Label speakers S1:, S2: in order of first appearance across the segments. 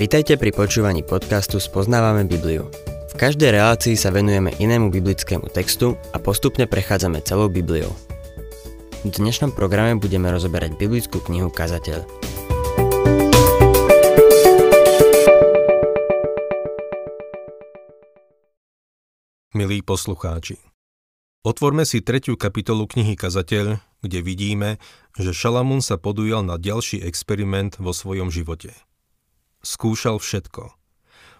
S1: Vitajte pri počúvaní podcastu Spoznávame Bibliu. V každej relácii sa venujeme inému biblickému textu a postupne prechádzame celou Bibliou. V dnešnom programe budeme rozoberať biblickú knihu Kazateľ.
S2: Milí poslucháči, otvorme si tretiu kapitolu knihy Kazateľ, kde vidíme, že Šalamún sa podujal na ďalší experiment vo svojom živote – Skúšal všetko.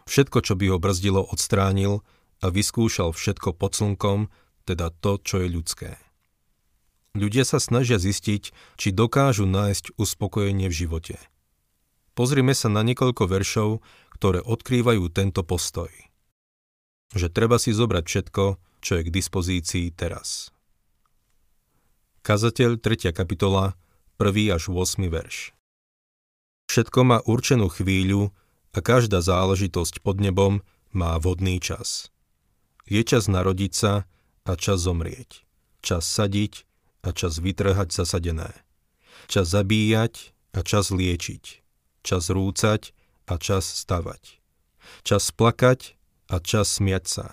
S2: Všetko, čo by ho brzdilo, odstránil a vyskúšal všetko pod slnkom, teda to, čo je ľudské. Ľudia sa snažia zistiť, či dokážu nájsť uspokojenie v živote. Pozrime sa na niekoľko veršov, ktoré odkrývajú tento postoj. Že treba si zobrať všetko, čo je k dispozícii teraz. Kazateľ 3. kapitola, 1. až 8. verš. Všetko má určenú chvíľu a každá záležitosť pod nebom má vodný čas. Je čas narodiť sa a čas zomrieť. Čas sadiť a čas vytrhať zasadené. Čas zabíjať a čas liečiť. Čas rúcať a čas stavať. Čas plakať a čas smiať sa.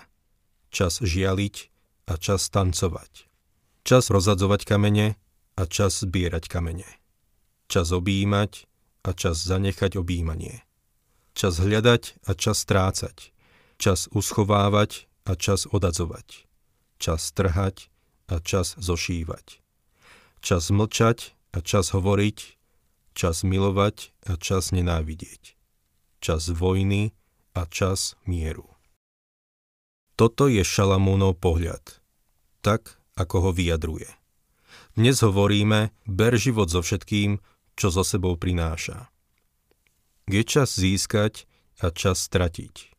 S2: Čas žialiť a čas tancovať. Čas rozadzovať kamene a čas zbierať kamene. Čas objímať a čas zanechať objímanie. Čas hľadať a čas strácať. Čas uschovávať a čas odadzovať. Čas trhať a čas zošívať. Čas mlčať a čas hovoriť. Čas milovať a čas nenávidieť. Čas vojny a čas mieru. Toto je Šalamúnov pohľad, tak ako ho vyjadruje. Dnes hovoríme, ber život so všetkým, čo so sebou prináša. Je čas získať a čas stratiť.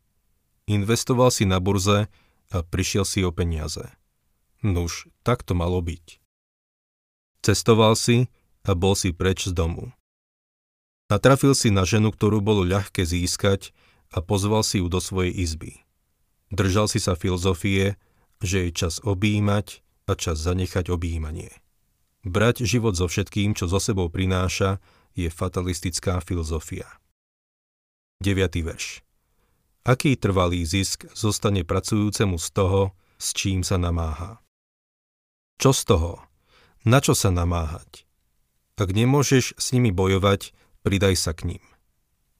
S2: Investoval si na burze a prišiel si o peniaze. Nuž, tak to malo byť. Cestoval si a bol si preč z domu. Natrafil si na ženu, ktorú bolo ľahké získať a pozval si ju do svojej izby. Držal si sa filozofie, že je čas objímať a čas zanechať objímanie. Brať život so všetkým, čo zo sebou prináša, je fatalistická filozofia. 9. verš. Aký trvalý zisk zostane pracujúcemu z toho, s čím sa namáha? Čo z toho? Na čo sa namáhať? Ak nemôžeš s nimi bojovať, pridaj sa k ním.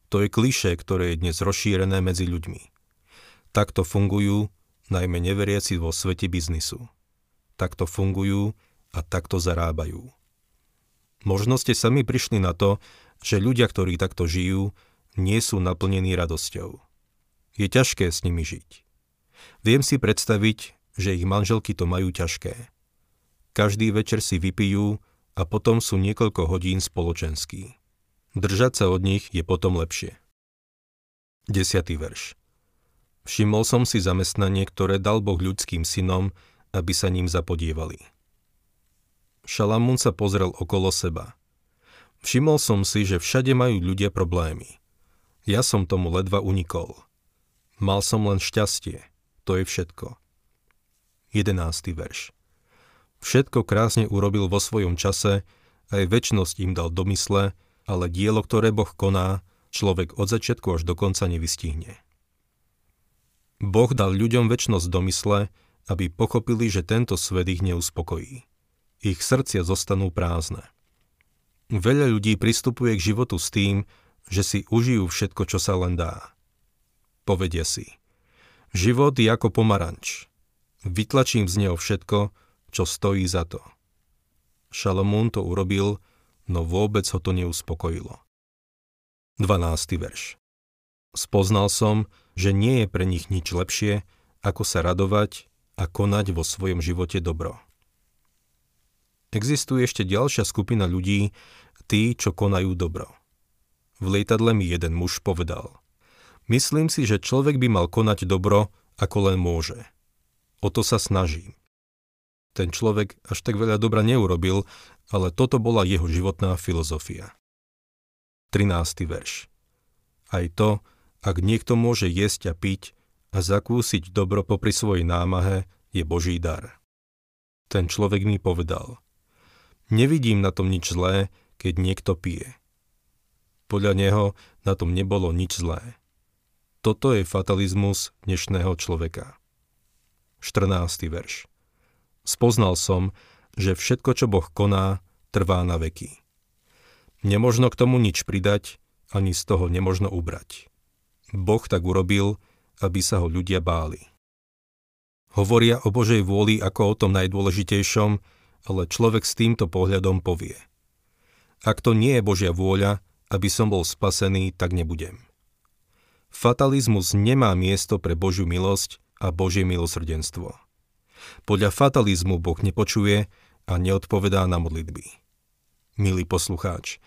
S2: To je kliše, ktoré je dnes rozšírené medzi ľuďmi. Takto fungujú najmä neveriaci vo svete biznisu. Takto fungujú a takto zarábajú. Možno ste sami prišli na to, že ľudia, ktorí takto žijú, nie sú naplnení radosťou. Je ťažké s nimi žiť. Viem si predstaviť, že ich manželky to majú ťažké. Každý večer si vypijú a potom sú niekoľko hodín spoločenský. Držať sa od nich je potom lepšie. 10. verš. Všimol som si zamestnanie, ktoré dal Boh ľudským synom, aby sa ním zapodievali. Šalamún sa pozrel okolo seba. Všimol som si, že všade majú ľudia problémy. Ja som tomu ledva unikol. Mal som len šťastie. To je všetko. 11. verš. Všetko krásne urobil vo svojom čase, aj väčnosť im dal domysle, ale dielo, ktoré Boh koná, človek od začiatku až do konca nevystihne. Boh dal ľuďom väčnosť domysle, aby pochopili, že tento svet ich neuspokojí ich srdcia zostanú prázdne. Veľa ľudí pristupuje k životu s tým, že si užijú všetko, čo sa len dá. Povedia si, život je ako pomaranč. Vytlačím z neho všetko, čo stojí za to. Šalomún to urobil, no vôbec ho to neuspokojilo. 12. verš Spoznal som, že nie je pre nich nič lepšie, ako sa radovať a konať vo svojom živote dobro. Existuje ešte ďalšia skupina ľudí, tí, čo konajú dobro. V lietadle mi jeden muž povedal. Myslím si, že človek by mal konať dobro, ako len môže. O to sa snažím. Ten človek až tak veľa dobra neurobil, ale toto bola jeho životná filozofia. 13. verš. Aj to, ak niekto môže jesť a piť a zakúsiť dobro popri svojej námahe, je Boží dar. Ten človek mi povedal – Nevidím na tom nič zlé, keď niekto pije. Podľa neho na tom nebolo nič zlé. Toto je fatalizmus dnešného človeka. 14. verš. Spoznal som, že všetko, čo Boh koná, trvá na veky. Nemožno k tomu nič pridať, ani z toho nemožno ubrať. Boh tak urobil, aby sa ho ľudia báli. Hovoria o Božej vôli ako o tom najdôležitejšom, ale človek s týmto pohľadom povie. Ak to nie je Božia vôľa, aby som bol spasený, tak nebudem. Fatalizmus nemá miesto pre Božiu milosť a Božie milosrdenstvo. Podľa fatalizmu Boh nepočuje a neodpovedá na modlitby. Milý poslucháč,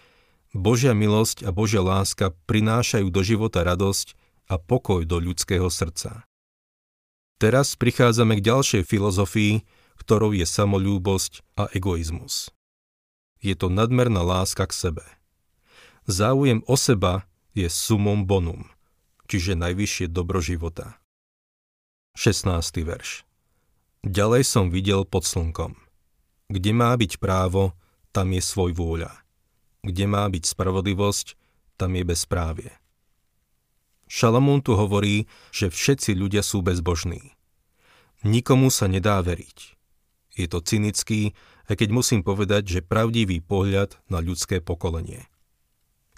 S2: Božia milosť a Božia láska prinášajú do života radosť a pokoj do ľudského srdca. Teraz prichádzame k ďalšej filozofii, ktorou je samolúbosť a egoizmus. Je to nadmerná láska k sebe. Záujem o seba je sumom bonum, čiže najvyššie dobro života. 16. verš Ďalej som videl pod slnkom. Kde má byť právo, tam je svoj vôľa. Kde má byť spravodlivosť, tam je bezprávie. Šalamún tu hovorí, že všetci ľudia sú bezbožní. Nikomu sa nedá veriť. Je to cynický, aj keď musím povedať, že pravdivý pohľad na ľudské pokolenie.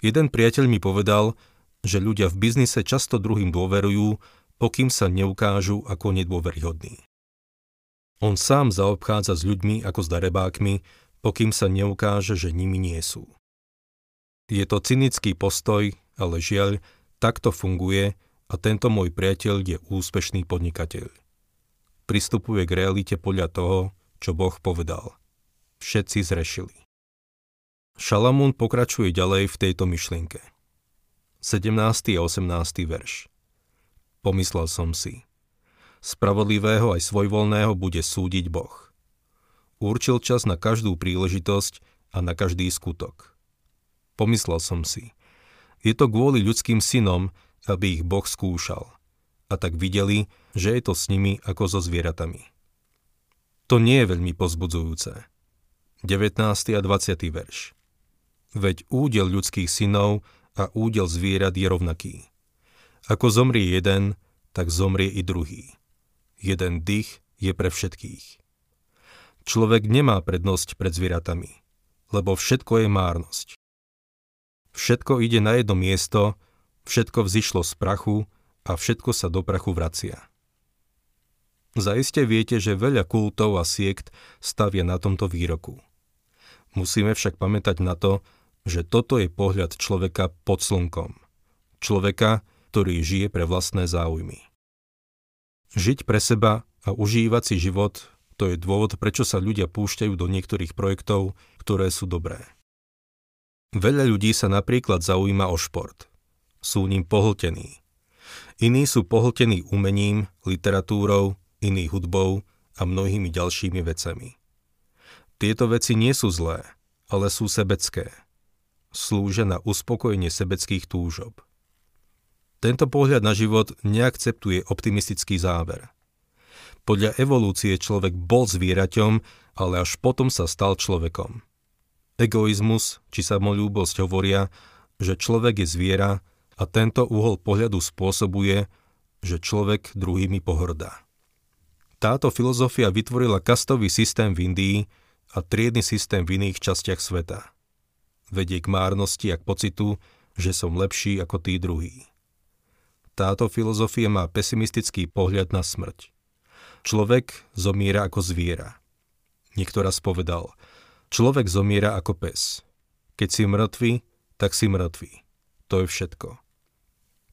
S2: Jeden priateľ mi povedal, že ľudia v biznise často druhým dôverujú, pokým sa neukážu ako nedôveryhodní. On sám zaobchádza s ľuďmi ako s darebákmi, pokým sa neukáže, že nimi nie sú. Je to cynický postoj, ale žiaľ, takto funguje a tento môj priateľ je úspešný podnikateľ. Pristupuje k realite podľa toho, čo Boh povedal. Všetci zrešili. Šalamún pokračuje ďalej v tejto myšlienke. 17. a 18. verš. Pomyslel som si. Spravodlivého aj svojvoľného bude súdiť Boh. Určil čas na každú príležitosť a na každý skutok. Pomyslel som si. Je to kvôli ľudským synom, aby ich Boh skúšal. A tak videli, že je to s nimi ako so zvieratami. To nie je veľmi pozbudzujúce. 19. a 20. verš. Veď údel ľudských synov a údel zvierat je rovnaký. Ako zomrie jeden, tak zomrie i druhý. Jeden dých je pre všetkých. Človek nemá prednosť pred zvieratami, lebo všetko je márnosť. Všetko ide na jedno miesto, všetko vzýšlo z prachu a všetko sa do prachu vracia. Zaiste viete, že veľa kultov a siekt stavia na tomto výroku. Musíme však pamätať na to, že toto je pohľad človeka pod slnkom. Človeka, ktorý žije pre vlastné záujmy. Žiť pre seba a užívať si život, to je dôvod, prečo sa ľudia púšťajú do niektorých projektov, ktoré sú dobré. Veľa ľudí sa napríklad zaujíma o šport. Sú ním pohltení. Iní sú pohltení umením, literatúrou, iný hudbou a mnohými ďalšími vecami. Tieto veci nie sú zlé, ale sú sebecké. Slúžia na uspokojenie sebeckých túžob. Tento pohľad na život neakceptuje optimistický záver. Podľa evolúcie človek bol zvieraťom, ale až potom sa stal človekom. Egoizmus či samolúbosť hovoria, že človek je zviera a tento uhol pohľadu spôsobuje, že človek druhými pohrdá. Táto filozofia vytvorila kastový systém v Indii a triedny systém v iných častiach sveta. Vedie k márnosti a k pocitu, že som lepší ako tí druhí. Táto filozofia má pesimistický pohľad na smrť. Človek zomiera ako zviera. Niekto raz povedal – Človek zomiera ako pes. Keď si mŕtvý, tak si mŕtvý. To je všetko.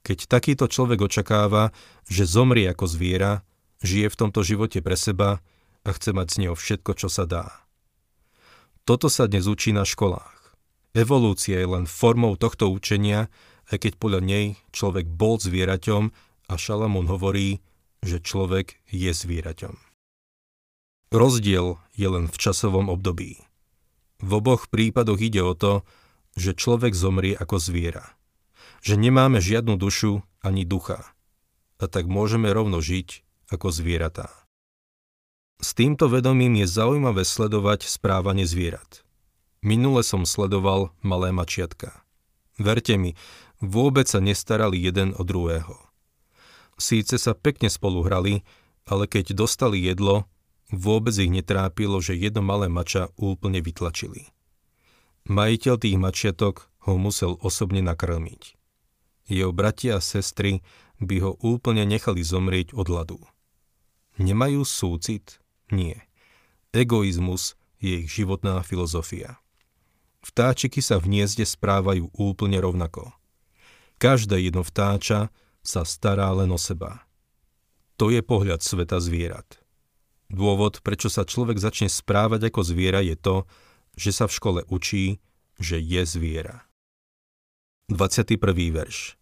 S2: Keď takýto človek očakáva, že zomrie ako zviera, žije v tomto živote pre seba a chce mať z neho všetko, čo sa dá. Toto sa dnes učí na školách. Evolúcia je len formou tohto učenia, aj keď podľa nej človek bol zvieraťom a Šalamún hovorí, že človek je zvieraťom. Rozdiel je len v časovom období. V oboch prípadoch ide o to, že človek zomrie ako zviera. Že nemáme žiadnu dušu ani ducha. A tak môžeme rovno žiť ako zvieratá. S týmto vedomím je zaujímavé sledovať správanie zvierat. Minule som sledoval malé mačiatka. Verte mi, vôbec sa nestarali jeden o druhého. Síce sa pekne spolu hrali, ale keď dostali jedlo, vôbec ich netrápilo, že jedno malé mača úplne vytlačili. Majiteľ tých mačiatok ho musel osobne nakrmiť. Jeho bratia a sestry by ho úplne nechali zomrieť od hladu. Nemajú súcit? Nie. Egoizmus je ich životná filozofia. Vtáčiky sa v hniezde správajú úplne rovnako. Každé jedno vtáča sa stará len o seba. To je pohľad sveta zvierat. Dôvod, prečo sa človek začne správať ako zviera, je to, že sa v škole učí, že je zviera. 21. verš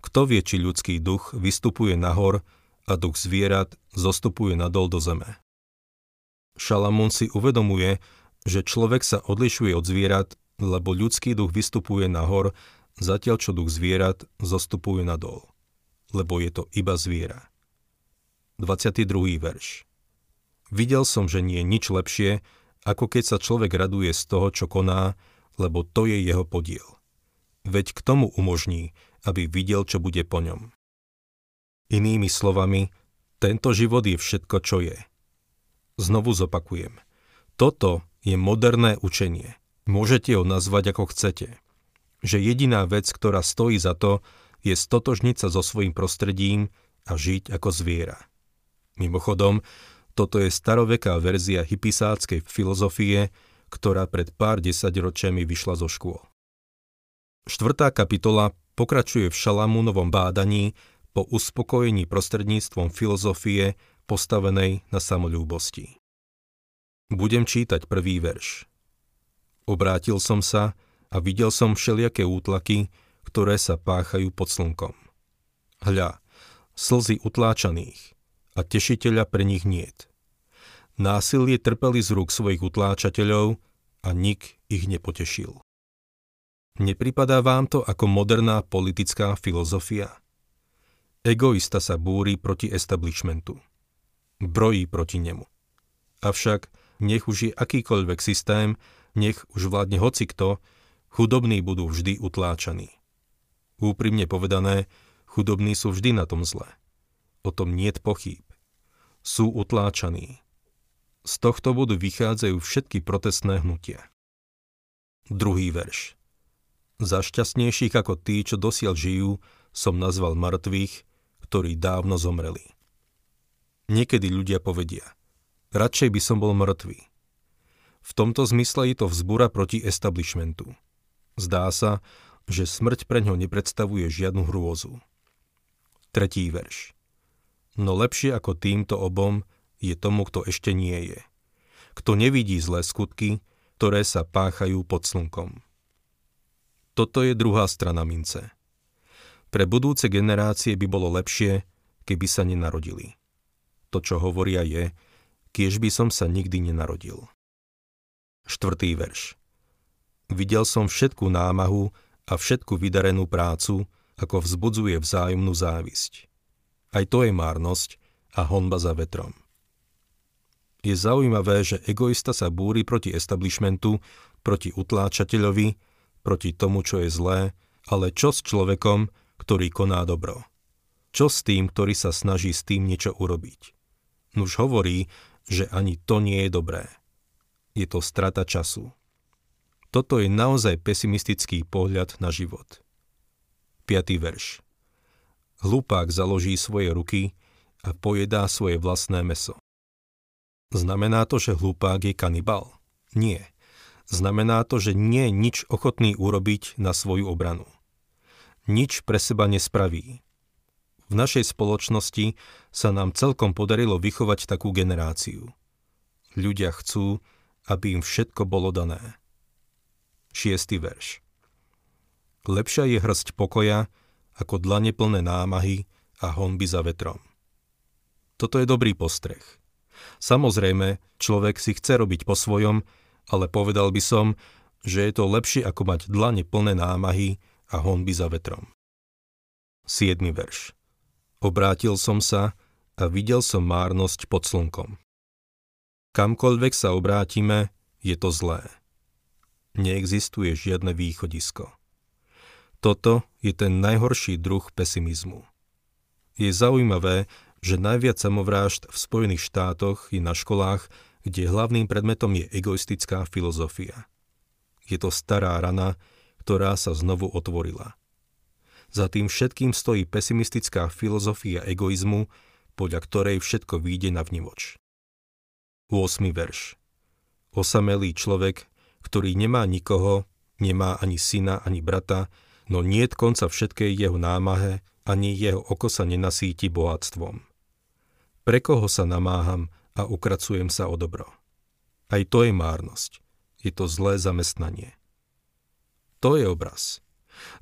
S2: Kto vie, či ľudský duch vystupuje nahor a duch zvierat zostupuje nadol do zeme? Šalamún si uvedomuje, že človek sa odlišuje od zvierat, lebo ľudský duch vystupuje nahor, zatiaľ čo duch zvierat zostupuje nadol, lebo je to iba zviera. 22. verš Videl som, že nie je nič lepšie, ako keď sa človek raduje z toho, čo koná, lebo to je jeho podiel veď k tomu umožní, aby videl, čo bude po ňom. Inými slovami, tento život je všetko, čo je. Znovu zopakujem. Toto je moderné učenie. Môžete ho nazvať ako chcete. Že jediná vec, ktorá stojí za to, je stotožniť sa so svojím prostredím a žiť ako zviera. Mimochodom, toto je staroveká verzia hypisáckej filozofie, ktorá pred pár desaťročiami vyšla zo škôl. Štvrtá kapitola pokračuje v Šalamúnovom bádaní po uspokojení prostredníctvom filozofie postavenej na samolúbosti. Budem čítať prvý verš. Obrátil som sa a videl som všelijaké útlaky, ktoré sa páchajú pod slnkom. Hľa, slzy utláčaných a tešiteľa pre nich niet. Násilie trpeli z rúk svojich utláčateľov a nik ich nepotešil. Nepripadá vám to ako moderná politická filozofia? Egoista sa búri proti establishmentu. Brojí proti nemu. Avšak nech už je akýkoľvek systém, nech už vládne hocikto, chudobní budú vždy utláčaní. Úprimne povedané, chudobní sú vždy na tom zle. O tom niet pochýb. Sú utláčaní. Z tohto bodu vychádzajú všetky protestné hnutia. Druhý verš. Za šťastnejších ako tí, čo dosiaľ žijú, som nazval mŕtvych, ktorí dávno zomreli. Niekedy ľudia povedia, radšej by som bol mŕtvý. V tomto zmysle je to vzbúra proti establishmentu. Zdá sa, že smrť pre ňo nepredstavuje žiadnu hrôzu. Tretí verš. No lepšie ako týmto obom je tomu, kto ešte nie je. Kto nevidí zlé skutky, ktoré sa páchajú pod slnkom. Toto je druhá strana mince. Pre budúce generácie by bolo lepšie, keby sa nenarodili. To, čo hovoria je, kiež by som sa nikdy nenarodil. Štvrtý verš. Videl som všetku námahu a všetku vydarenú prácu, ako vzbudzuje vzájomnú závisť. Aj to je márnosť a honba za vetrom. Je zaujímavé, že egoista sa búri proti establishmentu, proti utláčateľovi, proti tomu, čo je zlé, ale čo s človekom, ktorý koná dobro? Čo s tým, ktorý sa snaží s tým niečo urobiť? Nuž hovorí, že ani to nie je dobré. Je to strata času. Toto je naozaj pesimistický pohľad na život. 5. verš. Hlupák založí svoje ruky a pojedá svoje vlastné meso. Znamená to, že hlupák je kanibal? Nie znamená to, že nie je nič ochotný urobiť na svoju obranu. Nič pre seba nespraví. V našej spoločnosti sa nám celkom podarilo vychovať takú generáciu. Ľudia chcú, aby im všetko bolo dané. Šiestý verš. Lepšia je hrsť pokoja, ako dlane plné námahy a honby za vetrom. Toto je dobrý postreh. Samozrejme, človek si chce robiť po svojom, ale povedal by som, že je to lepšie ako mať dlane plné námahy a honby za vetrom. 7. verš Obrátil som sa a videl som márnosť pod slnkom. Kamkoľvek sa obrátime, je to zlé. Neexistuje žiadne východisko. Toto je ten najhorší druh pesimizmu. Je zaujímavé, že najviac samovrážd v Spojených štátoch je na školách, kde hlavným predmetom je egoistická filozofia. Je to stará rana, ktorá sa znovu otvorila. Za tým všetkým stojí pesimistická filozofia egoizmu, podľa ktorej všetko vyjde na vnivoč. 8. verš Osamelý človek, ktorý nemá nikoho, nemá ani syna, ani brata, no niet konca všetkej jeho námahe, ani jeho oko sa nenasíti bohatstvom. Pre koho sa namáham a ukracujem sa o dobro? Aj to je márnosť. Je to zlé zamestnanie. To je obraz.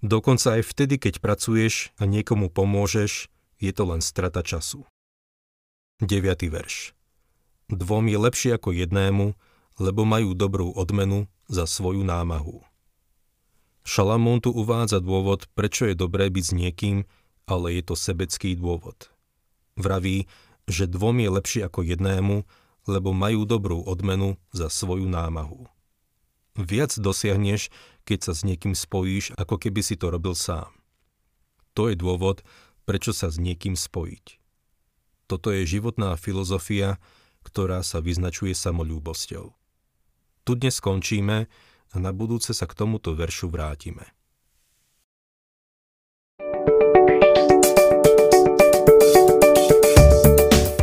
S2: Dokonca aj vtedy, keď pracuješ a niekomu pomôžeš, je to len strata času. 9. verš. Dvom je lepšie ako jednému, lebo majú dobrú odmenu za svoju námahu. Šalamún tu uvádza dôvod, prečo je dobré byť s niekým, ale je to sebecký dôvod. Vraví, že dvom je lepšie ako jednému, lebo majú dobrú odmenu za svoju námahu. Viac dosiahneš, keď sa s niekým spojíš, ako keby si to robil sám. To je dôvod, prečo sa s niekým spojiť. Toto je životná filozofia, ktorá sa vyznačuje samolúbosťou. Tu dnes skončíme a na budúce sa k tomuto veršu vrátime.